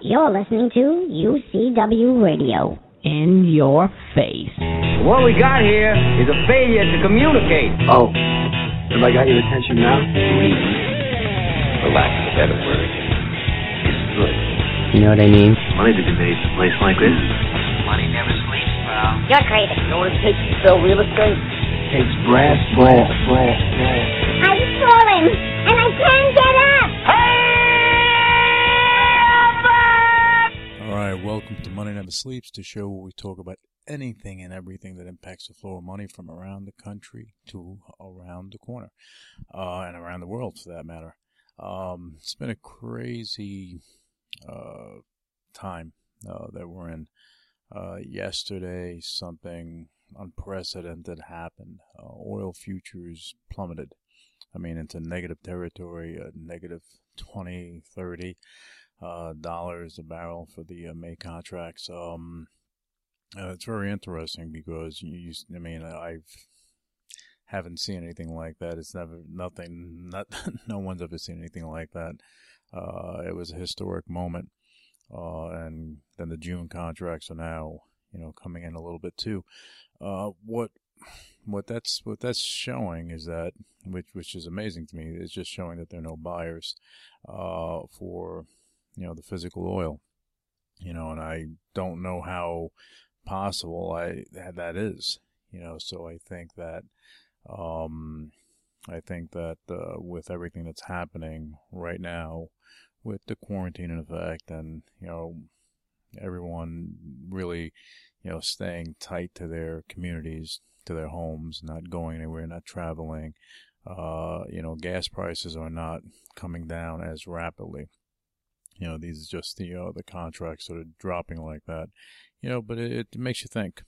You're listening to UCW Radio. In your face. What we got here is a failure to communicate. Oh, have I got your attention now? For lack of a better word, it's good. You know what I mean? Money to be made in a place like this. Money never sleeps, pal. You're crazy. You know what it takes to sell real estate? It takes brass, brass, brass, brass. I'm falling, and I can't get up. Right, welcome to Money Never Sleeps, the show where we talk about anything and everything that impacts the flow of money from around the country to around the corner, uh, and around the world for that matter. Um, it's been a crazy uh, time uh, that we're in. Uh, yesterday, something unprecedented happened. Uh, oil futures plummeted. I mean, into negative territory, uh, negative 20, 30 uh, dollars a barrel for the uh, May contracts. Um, uh, it's very interesting because you, you, I mean, I've haven't seen anything like that. It's never nothing. Not no one's ever seen anything like that. Uh, it was a historic moment, uh, and then the June contracts are now, you know, coming in a little bit too. Uh, what what that's what that's showing is that, which which is amazing to me, is just showing that there are no buyers uh, for you know the physical oil. You know, and I don't know how possible I that is. You know, so I think that um, I think that uh, with everything that's happening right now, with the quarantine in effect, and you know, everyone really, you know, staying tight to their communities, to their homes, not going anywhere, not traveling. Uh, you know, gas prices are not coming down as rapidly. You know, these just the you know, the contracts sort of dropping like that. You know, but it, it makes you think.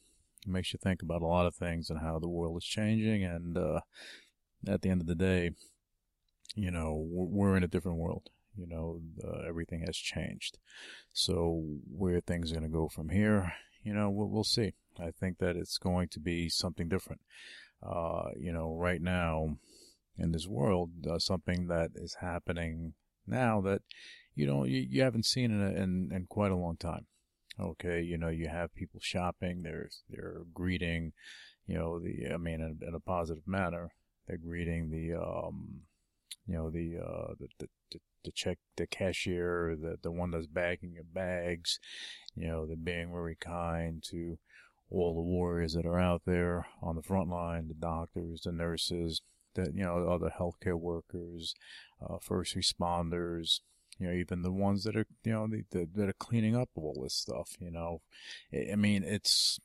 It makes you think about a lot of things and how the world is changing. And uh, at the end of the day, you know, we're in a different world. You know, uh, everything has changed. So where things are going to go from here, you know, we'll, we'll, see. I think that it's going to be something different. Uh, you know, right now in this world, uh, something that is happening now that you know you, you haven't seen in, a, in in quite a long time. Okay, you know, you have people shopping. They're they're greeting, you know, the I mean, in, in a positive manner. They're greeting the um, you know, the uh, the, the, the the check the cashier, the the one that's bagging your bags. You know, they're being very kind to all the warriors that are out there on the front line, the doctors, the nurses, the you know, other healthcare workers, uh, first responders, you know, even the ones that are, you know, the, the, that are cleaning up all this stuff, you know. I mean, it's,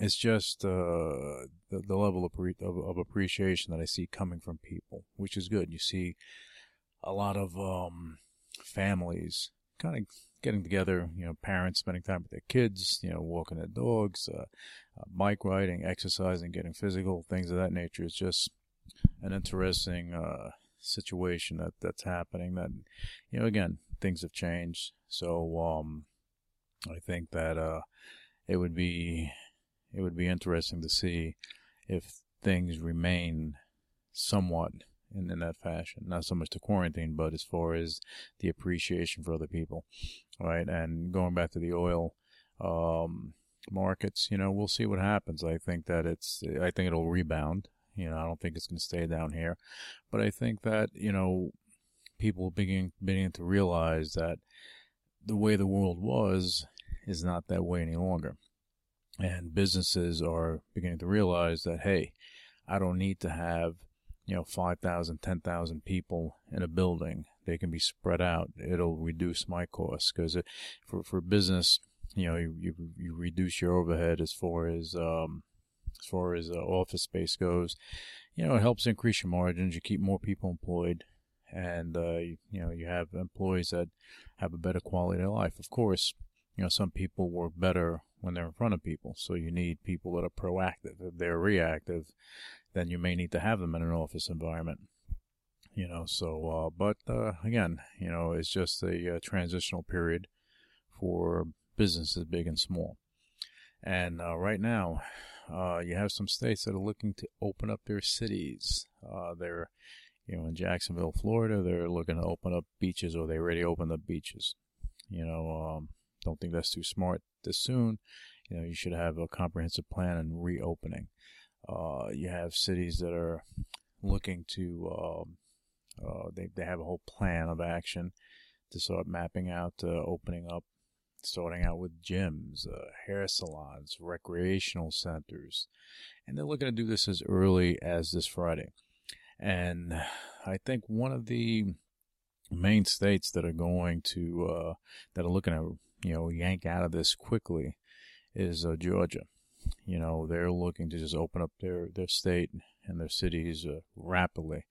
it's just uh, the, the level of, of, of appreciation that I see coming from people, which is good. You see a lot of um, families kind of getting together, you know, parents spending time with their kids, you know, walking their dogs, uh, uh, bike riding, exercising, getting physical, things of that nature. It's just an interesting uh, situation that that's happening. That you know, again, things have changed. So um, I think that uh, it would be it would be interesting to see if things remain somewhat in, in that fashion. Not so much the quarantine, but as far as the appreciation for other people, right? And going back to the oil um, markets, you know, we'll see what happens. I think that it's I think it'll rebound. You know, I don't think it's going to stay down here, but I think that you know people beginning beginning to realize that the way the world was is not that way any longer, and businesses are beginning to realize that hey, I don't need to have you know 5,000, 10,000 people in a building. They can be spread out. It'll reduce my costs because for for business, you know, you, you you reduce your overhead as far as um, as far as uh, office space goes. You know, it helps increase your margins. You keep more people employed, and uh, you, you know you have employees that have a better quality of life. Of course, you know some people work better when they're in front of people, so you need people that are proactive. If they're reactive, then you may need to have them in an office environment. You know, so uh, but uh, again, you know, it's just a, a transitional period for businesses big and small. And uh, right now, uh, you have some states that are looking to open up their cities. Uh, they're, you know, in Jacksonville, Florida, they're looking to open up beaches, or they already opened up beaches. You know, um, don't think that's too smart this soon. You know, you should have a comprehensive plan and reopening. Uh, you have cities that are looking to, um, uh, they, they have a whole plan of action to start mapping out uh, opening up, starting out with gyms, uh, hair salons, recreational centers. And they're looking to do this as early as this Friday. And I think one of the main states that are going to, uh, that are looking to, you know, yank out of this quickly is uh, Georgia. You know, they're looking to just open up their, their state and their cities uh, rapidly,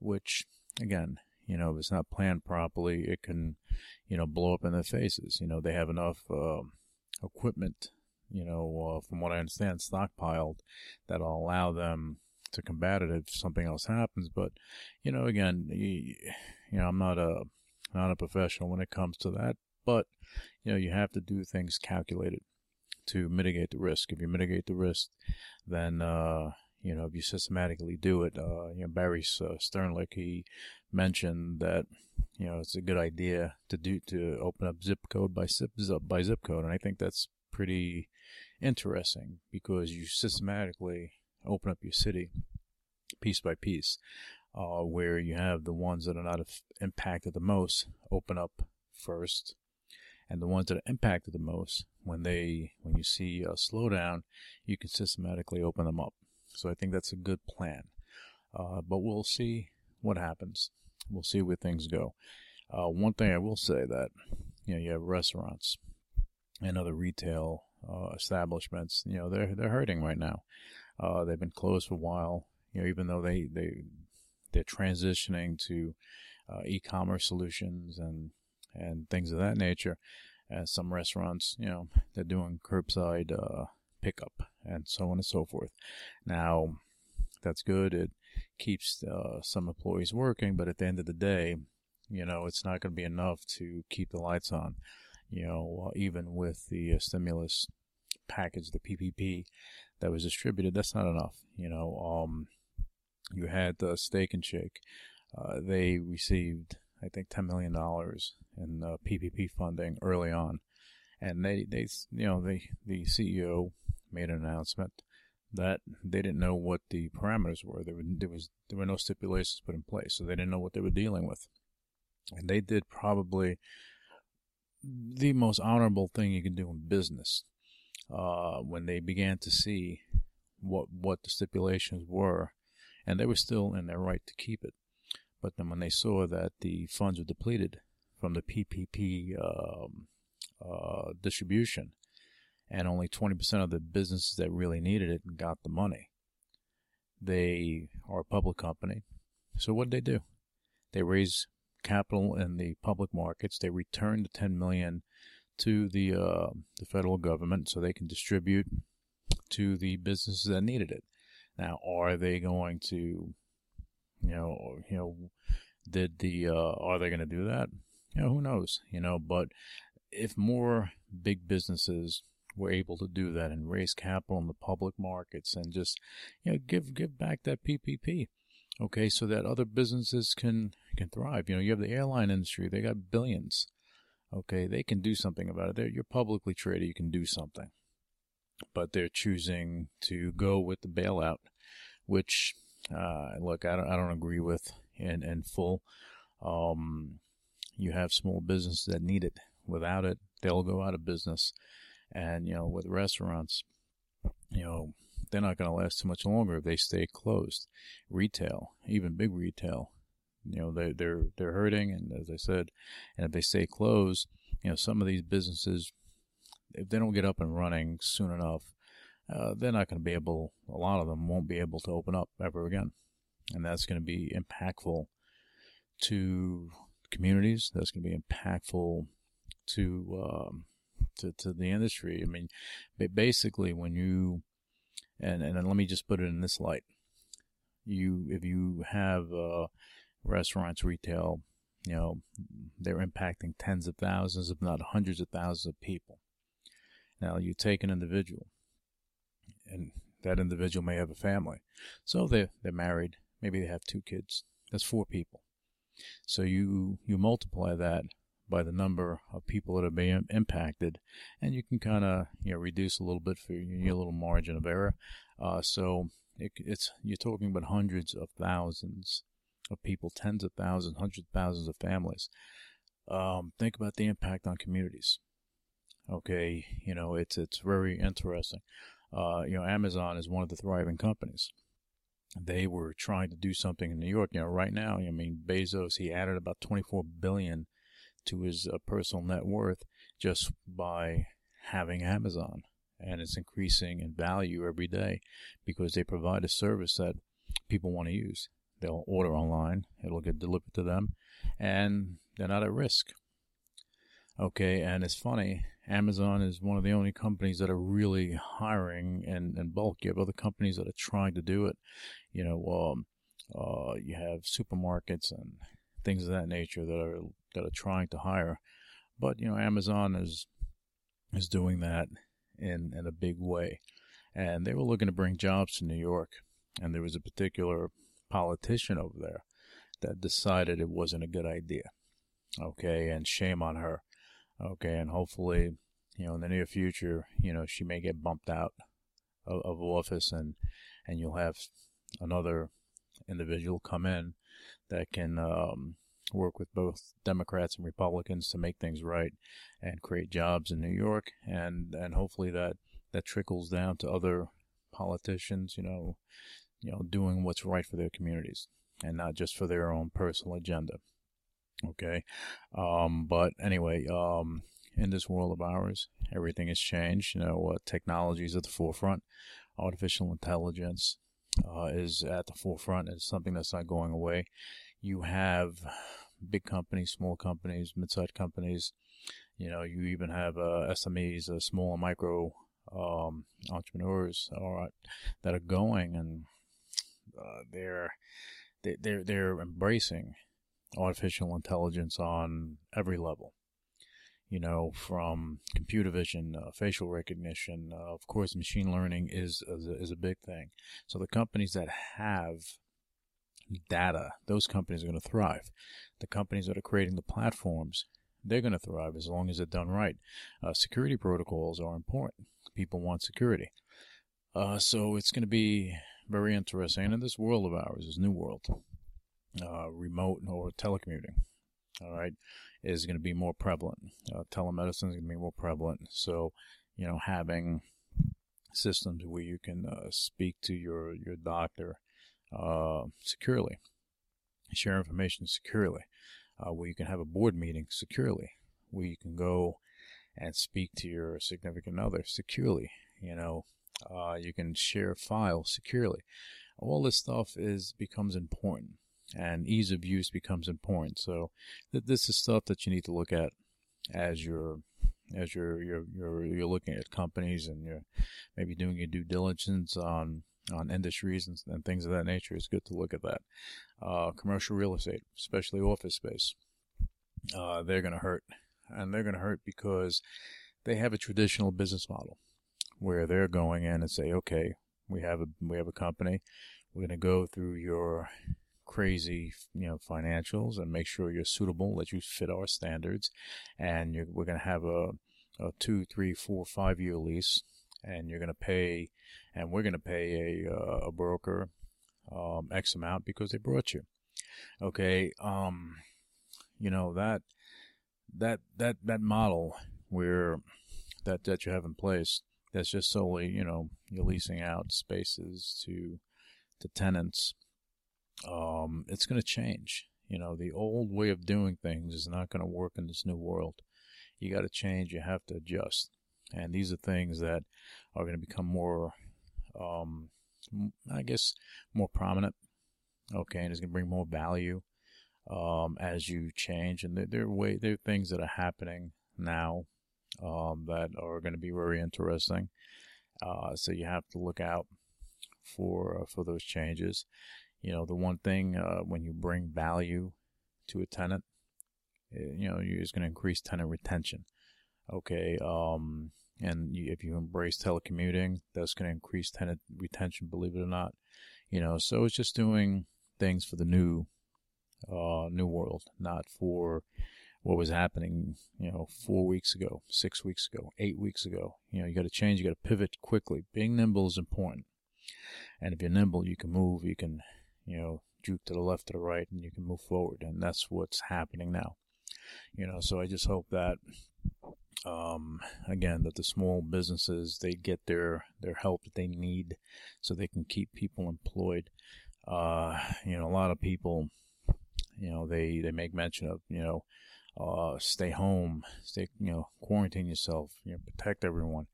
which, again, you know, if it's not planned properly, it can, you know, blow up in their faces. You know, they have enough uh, equipment, you know, uh, from what I understand, stockpiled that'll allow them to combat it if something else happens. But, you know, again, you, you know, I'm not a not a professional when it comes to that, but you know, you have to do things calculated to mitigate the risk. If you mitigate the risk, then uh, you know if you systematically do it. Uh, you know Barry uh, Sternlicht he mentioned that you know it's a good idea to do to open up zip code by zip by zip code, and I think that's pretty interesting because you systematically open up your city piece by piece, uh, where you have the ones that are not impacted the most open up first, and the ones that are impacted the most when they when you see a slowdown, you can systematically open them up. So I think that's a good plan. Uh, but we'll see what happens. We'll see where things go. Uh, one thing I will say that you know you have restaurants and other retail uh, establishments. You know they're they're hurting right now. Uh, they've been closed for a while. You know even though they they they're transitioning to uh, e-commerce solutions and and things of that nature. And some restaurants, you know, they're doing curbside uh, pickup and so on and so forth. Now, that's good. It keeps uh, some employees working, but at the end of the day, you know, it's not going to be enough to keep the lights on. You know, even with the uh, stimulus package, the PPP that was distributed, that's not enough. You know, um, you had Steak and Shake. Uh, they received, I think, $10 million in uh, PPP funding early on. And they, they, you know, they, the CEO made an announcement that they didn't know what the parameters were. There, were, there was, there were no stipulations put in place, so they didn't know what they were dealing with. And they did probably the most honorable thing you can do in business uh, when they began to see what what the stipulations were, and they were still in their right to keep it. But then when they saw that the funds were depleted from the PPP um, uh, distribution, and only 20% of the businesses that really needed it got the money. They are a public company. So what did they do? They raise capital in the public markets. They return the 10 million to the uh, the federal government so they can distribute to the businesses that needed it. Now, are they going to, you know, you know, did the uh, are they going to do that? You know, who knows? You know, but if more big businesses were able to do that and raise capital in the public markets and just, you know, give give back that PPP, okay, so that other businesses can can thrive. You know, you have the airline industry; they got billions. Okay, they can do something about it. They're, you're publicly traded; you can do something, but they're choosing to go with the bailout, which, uh, look, I don't, I don't agree with in in full. Um, you have small businesses that need it. Without it, they'll go out of business. And, you know, with restaurants, you know, they're not going to last too much longer if they stay closed. Retail, even big retail, you know, they, they're, they're hurting. And as I said, and if they stay closed, you know, some of these businesses, if they don't get up and running soon enough, uh, they're not going to be able, a lot of them won't be able to open up ever again. And that's going to be impactful to communities. That's going to be impactful to, um, to, to the industry. I mean, basically when you, and, and let me just put it in this light. You, if you have, uh, restaurants, retail, you know, they're impacting tens of thousands, if not hundreds of thousands of people. Now you take an individual and that individual may have a family. So they they're married, maybe they have two kids. That's four people. So you you multiply that by the number of people that are being impacted, and you can kind of you know reduce a little bit for your little margin of error. Uh, so it, it's you're talking about hundreds of thousands of people, tens of thousands, hundreds of thousands of families. Um, think about the impact on communities. Okay, you know it's it's very interesting. Uh, you know, Amazon is one of the thriving companies. They were trying to do something in New York. You know, right now, I mean, Bezos he added about 24 billion to his uh, personal net worth just by having Amazon. And it's increasing in value every day because they provide a service that people want to use. They'll order online, it'll get delivered to them, and they're not at risk. Okay, and it's funny, Amazon is one of the only companies that are really hiring in, in bulk. You have other companies that are trying to do it. You know, um, uh, you have supermarkets and things of that nature that are that are trying to hire. But you know, Amazon is is doing that in in a big way, and they were looking to bring jobs to New York, and there was a particular politician over there that decided it wasn't a good idea. Okay, and shame on her. Okay, and hopefully, you know, in the near future, you know, she may get bumped out of, of office, and and you'll have another individual come in that can um, work with both Democrats and Republicans to make things right and create jobs in New York, and and hopefully that that trickles down to other politicians, you know, you know, doing what's right for their communities and not just for their own personal agenda. Okay, um, but anyway, um, in this world of ours, everything has changed. You know, uh, technology is at the forefront. Artificial intelligence uh, is at the forefront. It's something that's not going away. You have big companies, small companies, mid-sized companies. You know, you even have uh, SMEs, uh, small and micro um, entrepreneurs, right, that are going and uh, they're they're they're embracing artificial intelligence on every level. You know, from computer vision, uh, facial recognition, uh, of course, machine learning is is a, is a big thing. So the companies that have data, those companies are going to thrive. The companies that are creating the platforms, they're going to thrive as long as they're done right. Uh, security protocols are important. People want security. Uh, so it's going to be very interesting. And in this world of ours, this new world, uh, remote or telecommuting, all right, is going to be more prevalent. Uh, telemedicine is going to be more prevalent. So, you know, having systems where you can uh, speak to your, your doctor uh, securely, share information securely, uh, where you can have a board meeting securely, where you can go and speak to your significant other securely. You know, uh, you can share files securely. All this stuff is becomes important, and ease of use becomes important. So, th- this is stuff that you need to look at as you're as you're you're you're, you're looking at companies and you're maybe doing your due diligence on on industries and, and, things of that nature, it's good to look at that. Uh, commercial real estate, especially office space, uh, they're going to hurt. And they're going to hurt because they have a traditional business model where they're going in and say, okay, we have a, we have a company. We're going to go through your crazy, you know, financials and make sure you're suitable, that you fit our standards. And we're going to have a, a two, three, four, five year lease and you're going to pay, and we're going to pay a, uh, a broker um, X amount because they brought you. Okay, um, you know that that that that model where that that you have in place that's just solely you know you're leasing out spaces to to tenants. Um, it's going to change. You know, the old way of doing things is not going to work in this new world. You got to change. You have to adjust. And these are things that are going to become more, um, I guess, more prominent. Okay, and it's going to bring more value um, as you change. And there, there are way there are things that are happening now um, that are going to be very interesting. Uh, so you have to look out for uh, for those changes. You know, the one thing uh, when you bring value to a tenant, eh, you know, is going to increase tenant retention. Okay, um, and you, if you embrace telecommuting, that's going to increase tenant retention, believe it or not. You know, so it's just doing things for the new, uh, new world, not for what was happening, you know, four weeks ago, six weeks ago, eight weeks ago. You know, you got to change, you got to pivot quickly. Being nimble is important. And if you're nimble, you can move, you can, you know, juke to the left, to the right, and you can move forward. And that's what's happening now. You know, so I just hope that, um, again, that the small businesses, they get their, their help that they need so they can keep people employed. Uh, you know, a lot of people, you know, they, they make mention of, you know, uh, stay home, stay, you know, quarantine yourself, you know, protect everyone.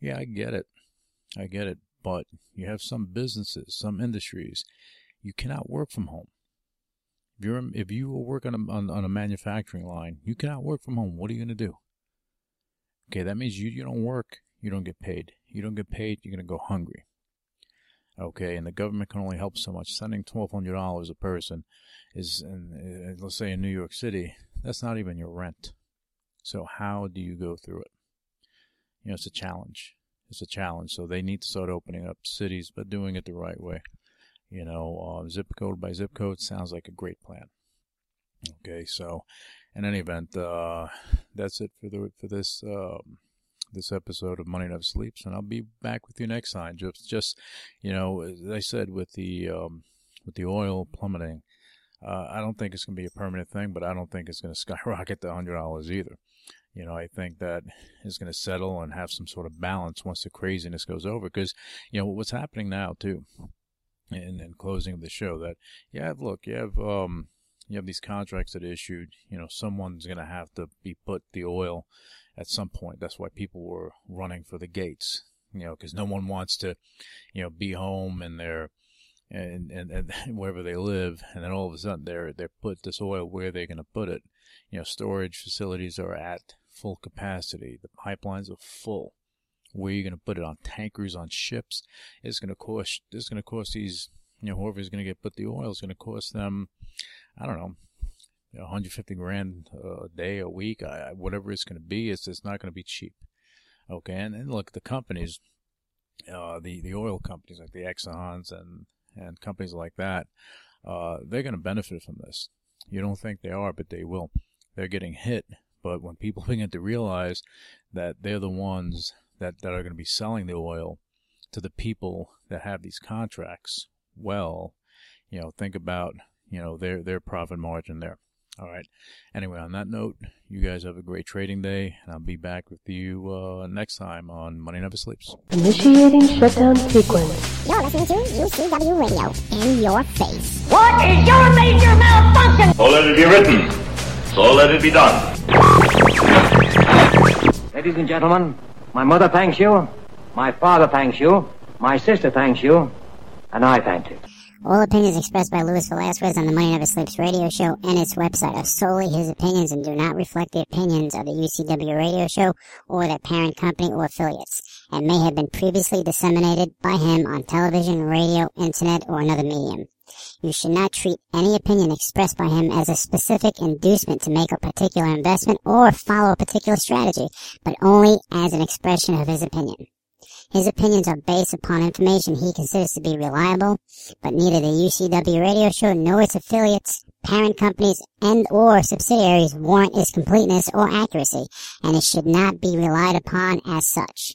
Yeah, I get it. I get it. But you have some businesses, some industries, you cannot work from home. If you're, if you work on a, on, on a manufacturing line, you cannot work from home. What are you going to do? Okay, that means you, you don't work, you don't get paid. You don't get paid, you're going to go hungry. Okay, and the government can only help so much. Sending $1,200 a person is, in, let's say in New York City, that's not even your rent. So how do you go through it? You know, it's a challenge. It's a challenge. So they need to start opening up cities, but doing it the right way. You know, uh, zip code by zip code sounds like a great plan. Okay, so in any event, uh, that's it for the for this um, this episode of Money Never Sleeps, and I'll be back with you next time. Just just you know, as I said with the um, with the oil plummeting, uh, I don't think it's going to be a permanent thing, but I don't think it's going to skyrocket to hundred dollars either. You know, I think that is going to settle and have some sort of balance once the craziness goes over. Because you know what's happening now too, in, in closing of the show, that you have look, you have um, you have these contracts that are issued. You know, someone's going to have to be put the oil at some point. That's why people were running for the gates. You know, because no one wants to, you know, be home and they're and, and, and wherever they live, and then all of a sudden they're they're put this oil where they're going to put it. You know, storage facilities are at full capacity. The pipelines are full. Where you going to put it on tankers, on ships? It's going to cost. It's going to cost these. You know, whoever's going to get put the oil is going to cost them. I don't know. 150 grand a day, a week, whatever it's going to be. It's it's not going to be cheap. Okay, and, and look, the companies, uh, the the oil companies like the Exxon's and and companies like that, uh, they're going to benefit from this. You don't think they are, but they will. They're getting hit, but when people begin to realize that they're the ones that, that are going to be selling the oil to the people that have these contracts, well, you know, think about, you know, their, their profit margin there. All right. Anyway, on that note, you guys have a great trading day, and I'll be back with you uh, next time on Money Never Sleeps. Initiating shutdown sequence. You're listening to UCW Radio in your face. What is your major malfunction? So let it be written. So let it be done. Ladies and gentlemen, my mother thanks you, my father thanks you, my sister thanks you, and I thank you. All opinions expressed by Louis Velasquez on the Money Never Sleeps radio show and its website are solely his opinions and do not reflect the opinions of the UCW radio show or their parent company or affiliates, and may have been previously disseminated by him on television, radio, internet, or another medium. You should not treat any opinion expressed by him as a specific inducement to make a particular investment or follow a particular strategy, but only as an expression of his opinion. His opinions are based upon information he considers to be reliable, but neither the UCW radio show nor its affiliates, parent companies, and or subsidiaries warrant its completeness or accuracy, and it should not be relied upon as such.